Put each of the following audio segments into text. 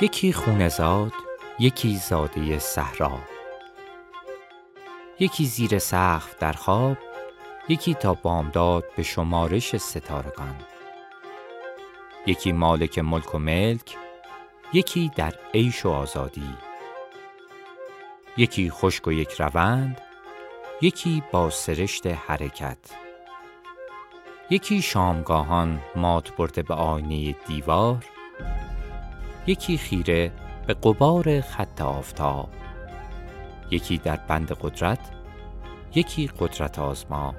یکی خونزاد یکی زاده صحرا. یکی زیر سقف در خواب یکی تا بامداد به شمارش ستارگان. یکی مالک ملک و ملک یکی در عیش و آزادی. یکی خشک و یک روند یکی با سرشت حرکت. یکی شامگاهان مات برده به آینه دیوار یکی خیره به قبار خط آفتاب. یکی در بند قدرت یکی قدرت آزما.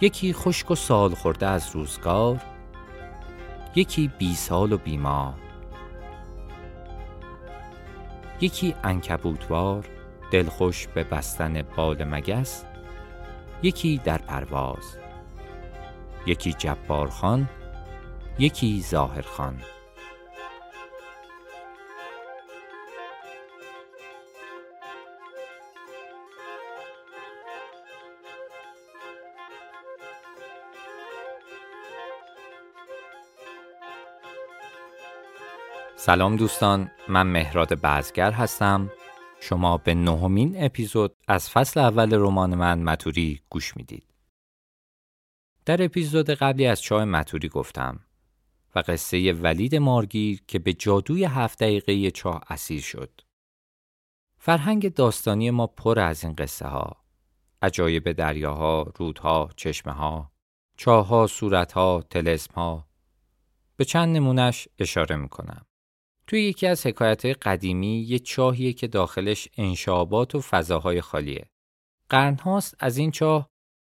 یکی خشک و سال خورده از روزگار یکی بی سال و بیمار یکی انکبوتوار دلخوش به بستن بال مگس یکی در پرواز یکی جبارخان یکی ظاهرخان سلام دوستان من مهراد بازگر هستم شما به نهمین اپیزود از فصل اول رمان من متوری گوش می‌دید در اپیزود قبلی از چاه متوری گفتم و قصه ولید مارگیر که به جادوی هفت دقیقه چاه اسیر شد فرهنگ داستانی ما پر از این قصه ها عجایب دریاها، رودها، چشمه ها، چاه ها، صورت ها، تلسم ها. به چند نمونش اشاره می‌کنم. توی یکی از حکایت قدیمی یه چاهیه که داخلش انشابات و فضاهای خالیه. قرنهاست از این چاه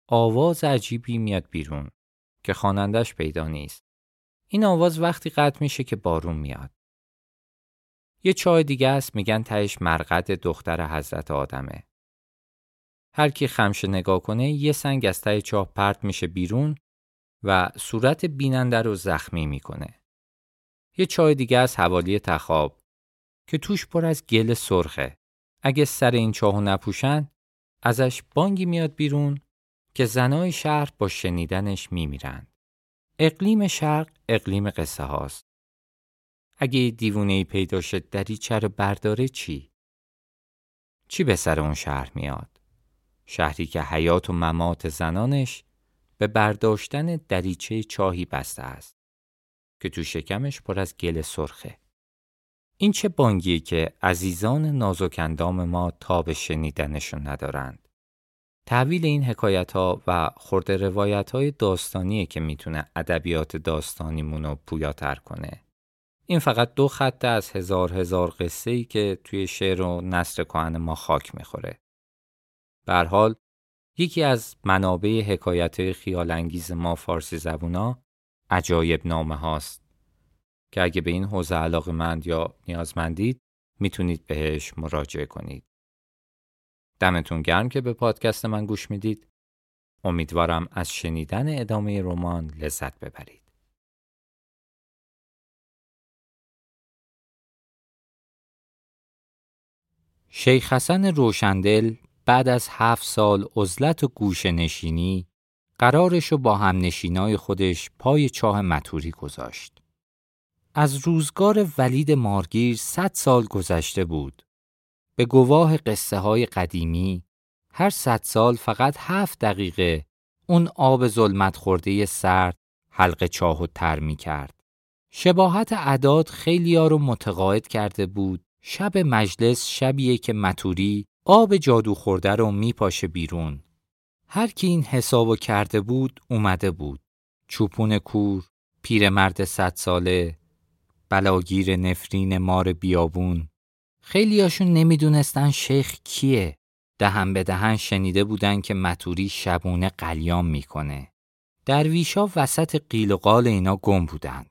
آواز عجیبی میاد بیرون که خوانندش پیدا نیست. این آواز وقتی قطع میشه که بارون میاد. یه چاه دیگه است میگن تهش مرقد دختر حضرت آدمه. هر کی خمش نگاه کنه یه سنگ از ته چاه پرت میشه بیرون و صورت بیننده رو زخمی می‌کنه. یه چای دیگه از حوالی تخاب که توش پر از گل سرخه. اگه سر این چاهو نپوشن ازش بانگی میاد بیرون که زنای شهر با شنیدنش میمیرن. اقلیم شرق اقلیم قصه هاست. اگه دیوونه ای پیدا شد دریچه رو برداره چی؟ چی به سر اون شهر میاد؟ شهری که حیات و ممات زنانش به برداشتن دریچه چاهی بسته است. که تو شکمش پر از گل سرخه. این چه بانگیه که عزیزان نازکندام ما تا به شنیدنشون ندارند. تحویل این حکایت ها و خورده روایت های داستانیه که می‌تونه ادبیات داستانیمون رو پویاتر کنه. این فقط دو خطه از هزار هزار قصه ای که توی شعر و نصر کهن ما خاک می‌خوره. حال یکی از منابع حکایت خیال انگیز ما فارسی زبونا عجایب نامه هاست که اگه به این حوزه علاقه مند یا نیازمندید می‌تونید بهش مراجعه کنید. دمتون گرم که به پادکست من گوش می‌دید. امیدوارم از شنیدن ادامه رمان لذت ببرید. شیخ حسن روشندل بعد از هفت سال عزلت و گوش نشینی قرارش با هم نشینای خودش پای چاه متوری گذاشت. از روزگار ولید مارگیر صد سال گذشته بود. به گواه قصه های قدیمی هر صد سال فقط هفت دقیقه اون آب ظلمت خورده سرد حلقه چاه و تر می کرد. شباهت عداد خیلی ها رو متقاعد کرده بود شب مجلس شبیه که متوری آب جادو خورده رو می پاشه بیرون هر کی این حسابو کرده بود اومده بود. چوپون کور، پیرمرد صد ساله، بلاگیر نفرین مار بیابون. خیلیاشون نمی‌دونستن شیخ کیه. دهن به دهن شنیده بودن که متوری شبونه قلیام می‌کنه. درویشا وسط قیل و قال اینا گم بودن.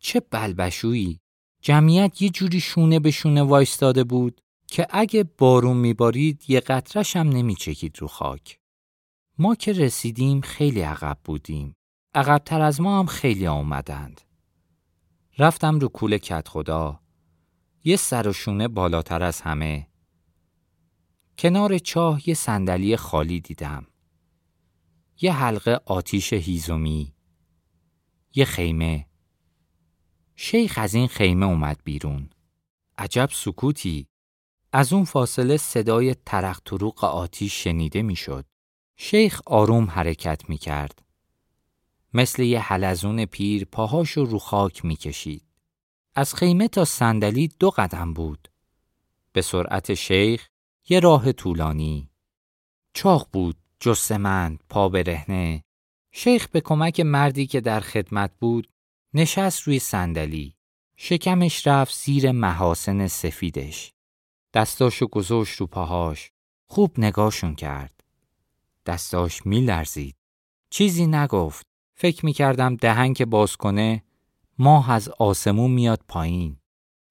چه بلبشویی. جمعیت یه جوری شونه به شونه وایستاده بود که اگه بارون میبارید یه قطرش هم نمیچکید رو خاک. ما که رسیدیم خیلی عقب بودیم عقبتر از ما هم خیلی آمدند. رفتم رو کول کت خدا. یه سر و شونه بالاتر از همه. کنار چاه یه صندلی خالی دیدم. یه حلقه آتیش هیزومی. یه خیمه. شیخ از این خیمه اومد بیرون. عجب سکوتی. از اون فاصله صدای ترق آتیش شنیده می‌شد. شیخ آروم حرکت می کرد. مثل یه حلزون پیر پاهاشو رو خاک می کشید. از خیمه تا صندلی دو قدم بود. به سرعت شیخ یه راه طولانی. چاق بود، جسمند، پا برهنه. شیخ به کمک مردی که در خدمت بود نشست روی صندلی. شکمش رفت زیر محاسن سفیدش. دستاشو گذاشت رو پاهاش. خوب نگاهشون کرد. دستاش میلرزید. چیزی نگفت. فکر می‌کردم دهن که باز کنه ماه از آسمون میاد پایین.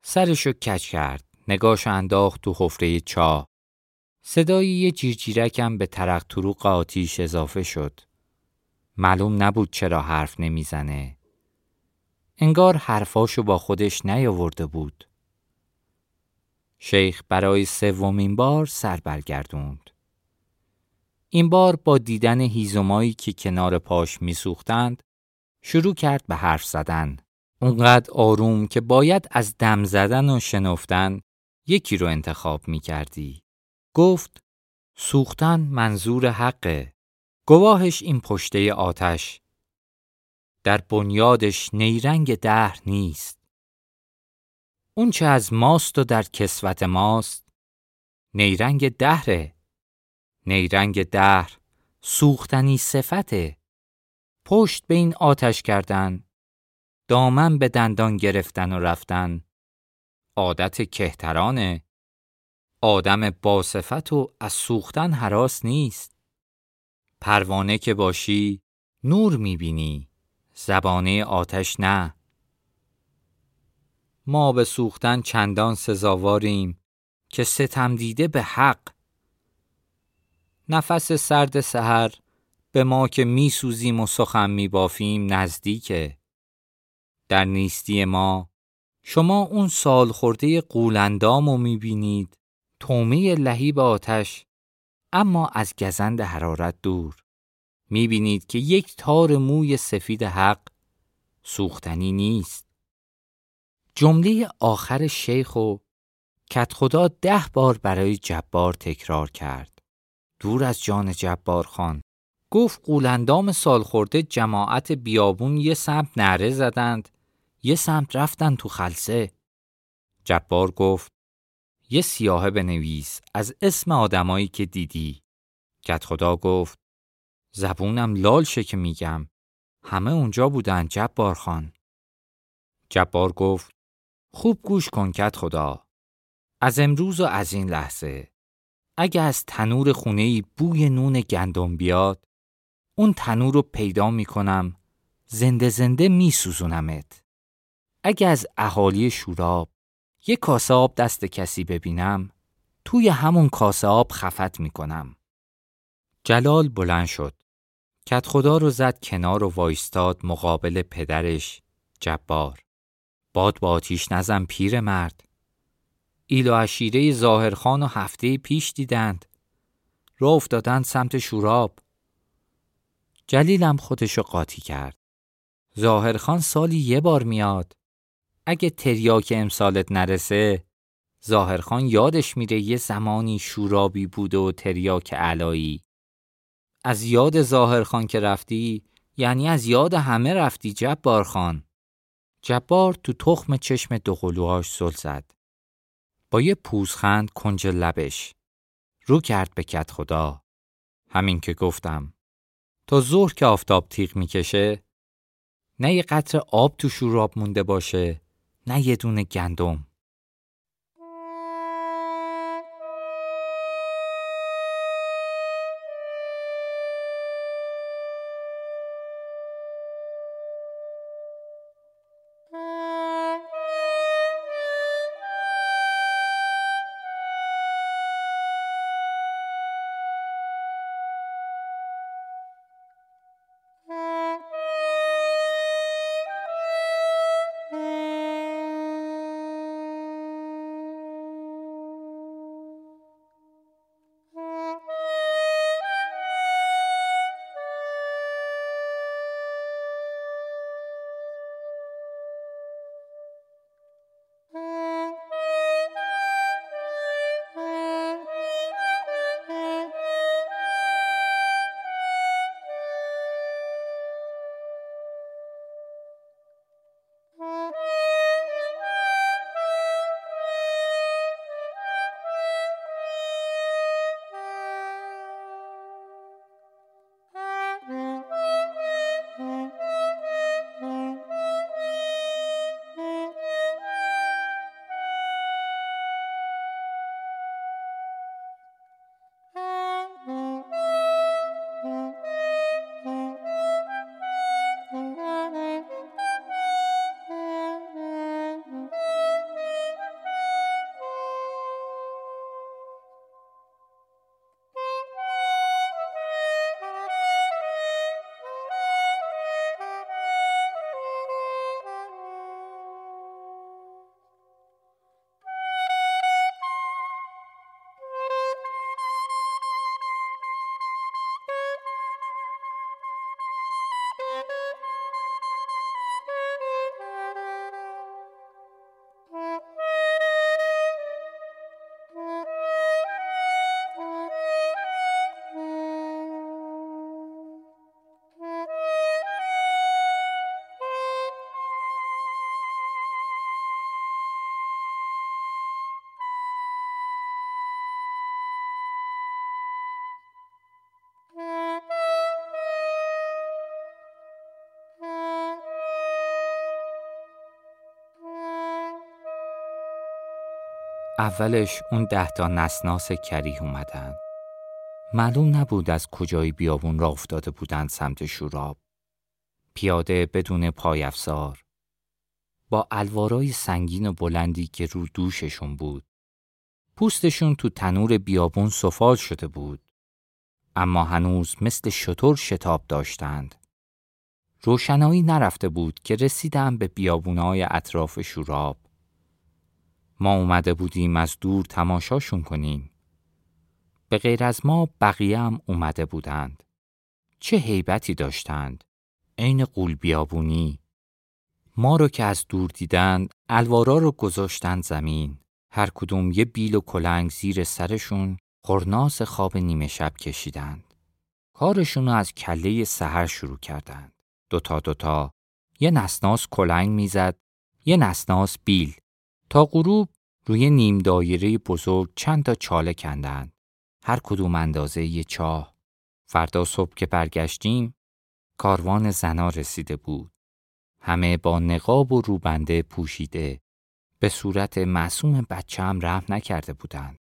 سرشو کچ کرد. نگاهشو انداخت تو حفره چاه. صدای یه جیرجیرکم به ترق طروق آتیش اضافه شد. معلوم نبود چرا حرف نمی‌زنه. انگار حرفاشو با خودش نیاورده بود. شیخ برای سومین بار سر برگردوند. این بار با دیدن هیزمایی که کنار پاش میسوختند شروع کرد به حرف زدن. اونقدر آروم که باید از دم زدن و شنفتن یکی رو انتخاب می کردی. گفت سوختن منظور حقه. گواهش این پشته آتش. در بنیادش نیرنگ دهر نیست. اون چه از ماست و در کسوت ماست نیرنگ دهره. نیرنگ دهر سوختنی صفته. پشت به این آتش کردن دامن به دندان گرفتن و رفتن. عادت کهترانه. آدم باصفت و از سوختن حراس نیست. پروانه که باشی نور می‌بینی. زبانه آتش نه. ما به سوختن چندان سزاواریم که ستم دیده به حق. نفس سرد سحر به ما که میسوزیم و سخن میبافیم نزدیکه. در نیستی ما شما اون سال خورده قولندام رو می‌بینید تومه لهیب آتش اما از گزند حرارت دور. می‌بینید که یک تار موی سفید حق سوختنی نیست. جمله آخر شیخ و کت خدا ده بار برای جبار تکرار کرد. دور از جان جبار خان. گفت قولندام سال خورده جماعت بیابون یه سمت نره زدند یه سمت رفتن تو خلصه جبار گفت یه سیاهه بنویس از اسم آدمایی که دیدی. کت خدا گفت زبونم لال شه که میگم. همه اونجا بودن جبار خان. جبار گفت خوب گوش کن کت خدا از امروز و از این لحظه. اگه از تنور خونه بوی نون گندم بیاد اون تنور رو پیدا می‌کنم زنده زنده میسوزونمت اگه از اهالی شوراب یه کاسه آب دست کسی ببینم توی همون کاسه آب خفت می‌کنم. جلال بلند شد. کت خدا رو زد کنار و وایستاد مقابل پدرش جبار. باد با آتیش نزن پیر مرد. ایل و عشیره ظاهرخان و هفته پیش دیدند. رو افتادن سمت شوراب. جلیلم خودشو قاطی کرد. ظاهرخان سالی یه بار میاد. اگه تریاک امسالت نرسه ظاهرخان یادش میره یه زمانی شورابی بوده و تریاک علایی از یاد ظاهرخان که رفتی یعنی از یاد همه رفتی جبار خان جبار تو تخم چشم دوقلوهاش سل زد با یه پوزخند کنج لبش. رو کرد به کت خدا. همین که گفتم. تا ظهر که آفتاب تیغ می‌کشه نه یه قطر آب تو شوراب مونده باشه نه یه دونه گندم. اولش اون ده تا نسناس کریه اومدن. معلوم نبود از کجای بیابون را افتاده بودند سمت شوراب. پیاده بدون پای افزار. با الوارای سنگین و بلندی که رو دوششون بود. پوستشون تو تنور بیابون سفال شده بود. اما هنوز مثل شطور شتاب داشتند. روشنایی نرفته بود که رسیدم به بیابونای اطراف شوراب. ما اومده بودیم از دور تماشاشون کنیم. به غیر از ما بقیه هم اومده بودند. چه هیبتی داشتند. عین قول بیابونی. ما رو که از دور دیدند الوارا رو گذاشتند زمین. هر کدوم یه بیل و کلنگ زیر سرشون خورناس خواب نیمه شب کشیدند. کارشون رو از کله سحر شروع کردند. دوتا دوتا. یه نسناس کلنگ می‌زد. یه نسناس بیل. تا غروب روی نیم دایره بزرگ چند تا چاله کندند. هر کدوم اندازه یه چاه. فردا صبح که برگشتیم کاروان زنا رسیده بود. همه با نقاب و روبنده پوشیده. به صورت معصوم بچه هم رحم نکرده بودند.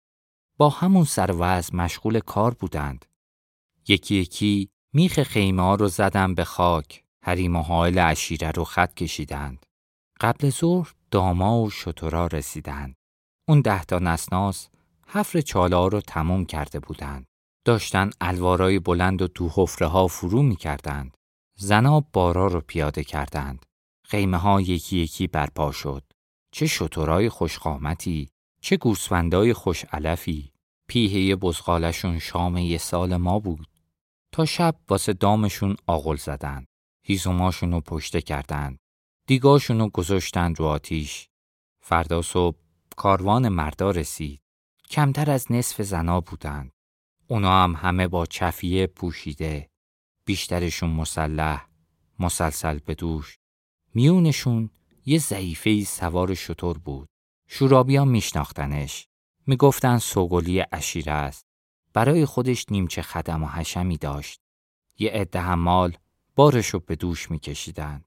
با همون سر مشغول کار بودند. یکی یکی میخ خیمه ها رو زدن به خاک. حریم و حائل عشیره رو خط کشیدند. قبل ظهر داما و شترا رسیدند. اون ده تا نسناس حفر چاله رو تموم کرده بودند. داشتن الوارای بلند و تو حفره ها فرو می کردند. زنا بارا رو پیاده کردند. خیمه ها یکی یکی برپا شد. چه شترای خوشقامتی، چه گوسفندای خوش علفی. بزغالشون شام یه سال ما بود. تا شب واسه دامشون آغل زدند. هیزوماشون رو پشته کردند. دیگاشون رو گذاشتند رو آتیش. فردا صبح کاروان مردا رسید. کمتر از نصف زنا بودند. اونا هم همه با چفیه پوشیده. بیشترشون مسلح، مسلسل به دوش. میونشون یه ضعیفه سوار شطور بود. شورابیان میشناختنش. می‌گفتن سوگلی اشیره است. برای خودش نیمچه خدم و حشمی داشت. یه عده حمال بارشو به دوش میکشیدند.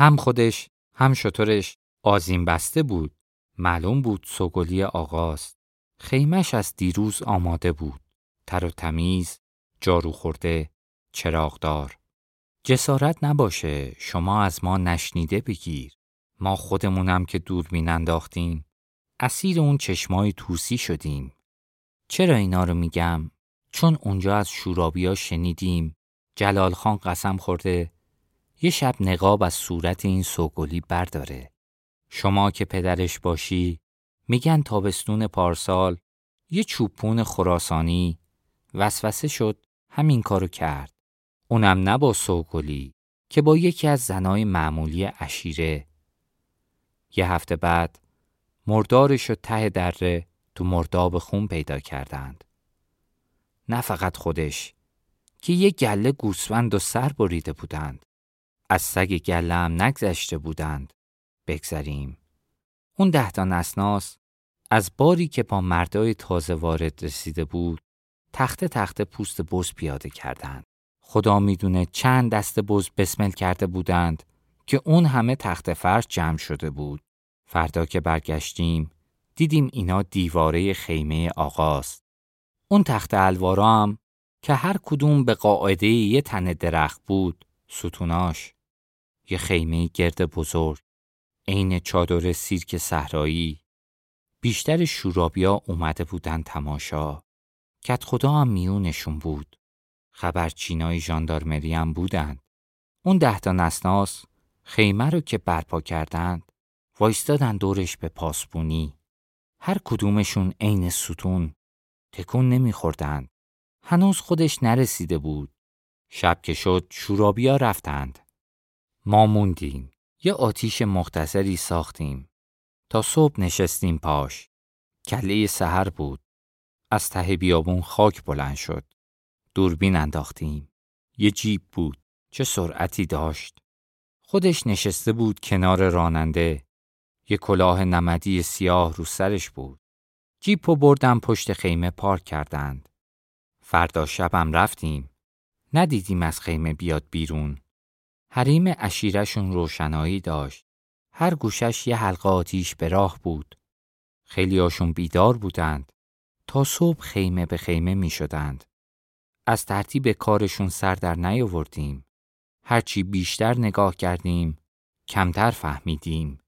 هم خودش هم شطورش آزین بسته بود. معلوم بود سوگلی آغاست. خیمش از دیروز آماده بود. تر و تمیز، جارو خورده، چراغدار. جسارت نباشه شما از ما نشنیده بگیر. ما خودمونم که دوربین انداختیم. اسیر اون چشمای توسی شدیم. چرا اینا رو میگم؟ چون اونجا از شورابیا شنیدیم جلال خان قسم خورده یه شب نقاب از صورت این سوگلی برداره. شما که پدرش باشی میگن تابستون پارسال یه چوپون خراسانی وسوسه شد همین کارو کرد. اونم نه با سوگلی که با یکی از زنای معمولی اشیره. یه هفته بعد مردارش و ته دره تو مرداب خون پیدا کردند. نه فقط خودش که یه گله گوسفند و سر بریده بودند. از سگ گله هم نگذشته بودند. بگذریم. اون ده تا نسناس از باری که با مردای تازه وارد رسیده بود تخت تخت پوست بز پیاده کردند. خدا می‌دونه چند دست بز بسمل کرده بودند که اون همه تخت فرش جمع شده بود. فردا که برگشتیم دیدیم اینا دیواره خیمه آقاست. اون تخت الوارا هم که هر کدوم به قاعده یه تن درخت بود ستوناش یه خیمه گرد بزرگ عین چادر سیرک صحرایی. بیشتر شورابیا اومده بودن تماشا. کت خدا هم میونشون بود. خبرچینای ژاندارمری هم بودند اون ده تا نسناس خیمه رو که برپا کردند وایستادن دورش به پاسبونی. هر کدومشون عین ستون. تکون نمیخوردند. هنوز خودش نرسیده بود. شب که شد شورابیا رفتند. ما موندیم. یه آتیش مختصری ساختیم. تا صبح نشستیم پاش. کله سحر بود. از ته بیابون خاک بلند شد. دوربین انداختیم. یه جیب بود. چه سرعتی داشت. خودش نشسته بود کنار راننده. یه کلاه نمدی سیاه رو سرش بود. جیپ و بردم پشت خیمه پارک کردند. فردا شبم رفتیم. ندیدیم از خیمه بیاد بیرون. حریم اشیرشون روشنایی داشت هر گوشش یه حلقه آتیش به راه بود خیلی هاشون بیدار بودند. تا صبح خیمه به خیمه می شدند. از ترتیب کارشون سر در نیاوردیم. هرچی بیشتر نگاه کردیم، کمتر فهمیدیم.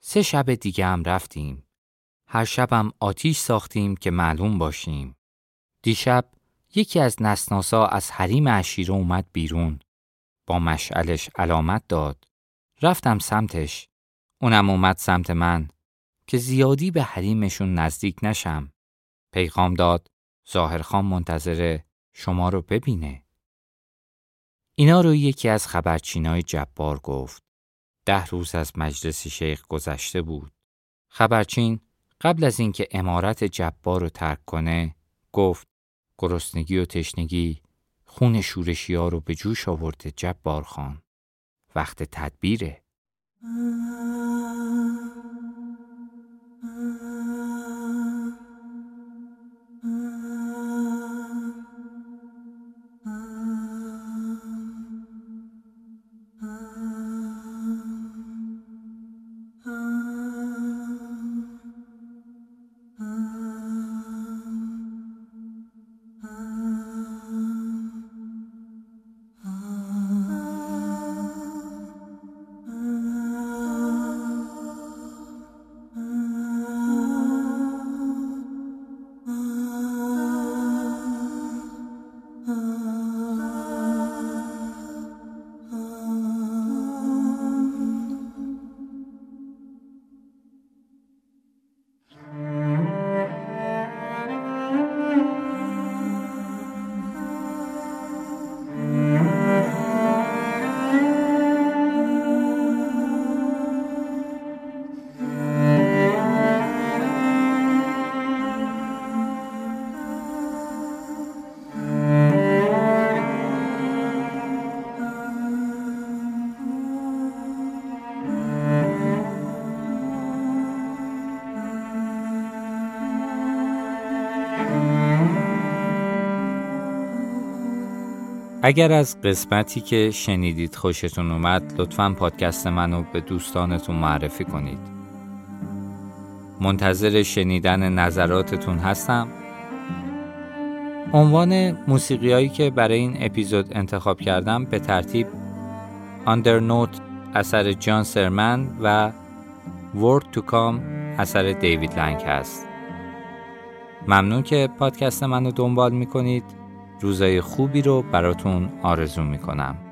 سه شب دیگه هم رفتیم. هر شبم آتیش ساختیم که معلوم باشیم. دیشب یکی از نسناسا از حریم عشیره اومد بیرون. با مشعلش علامت داد. رفتم سمتش. اونم اومد سمت من که زیادی به حریمشون نزدیک نشم. پیغام داد ظاهرخان منتظره شما رو ببینه. اینا رو یکی از خبرچینای جبار گفت. ده روز از مجلس شیخ گذشته بود. خبرچین قبل از اینکه امارت جبار رو ترک کنه گفت گرسنگی و تشنگی خون شورشی ها رو به جوش آورده جبار خان. وقت تدبیره. اگر از قسمتی که شنیدید خوشتون اومد لطفا پادکست منو به دوستانتون معرفی کنید. منتظر شنیدن نظراتتون هستم. عنوان موسیقی هایی که برای این اپیزود انتخاب کردم به ترتیب Under Note اثر جان سرمن و Word to Come اثر دیوید لنگ هست. ممنون که پادکست منو دنبال می‌کنید. روزای خوبی رو براتون آرزو می‌کنم.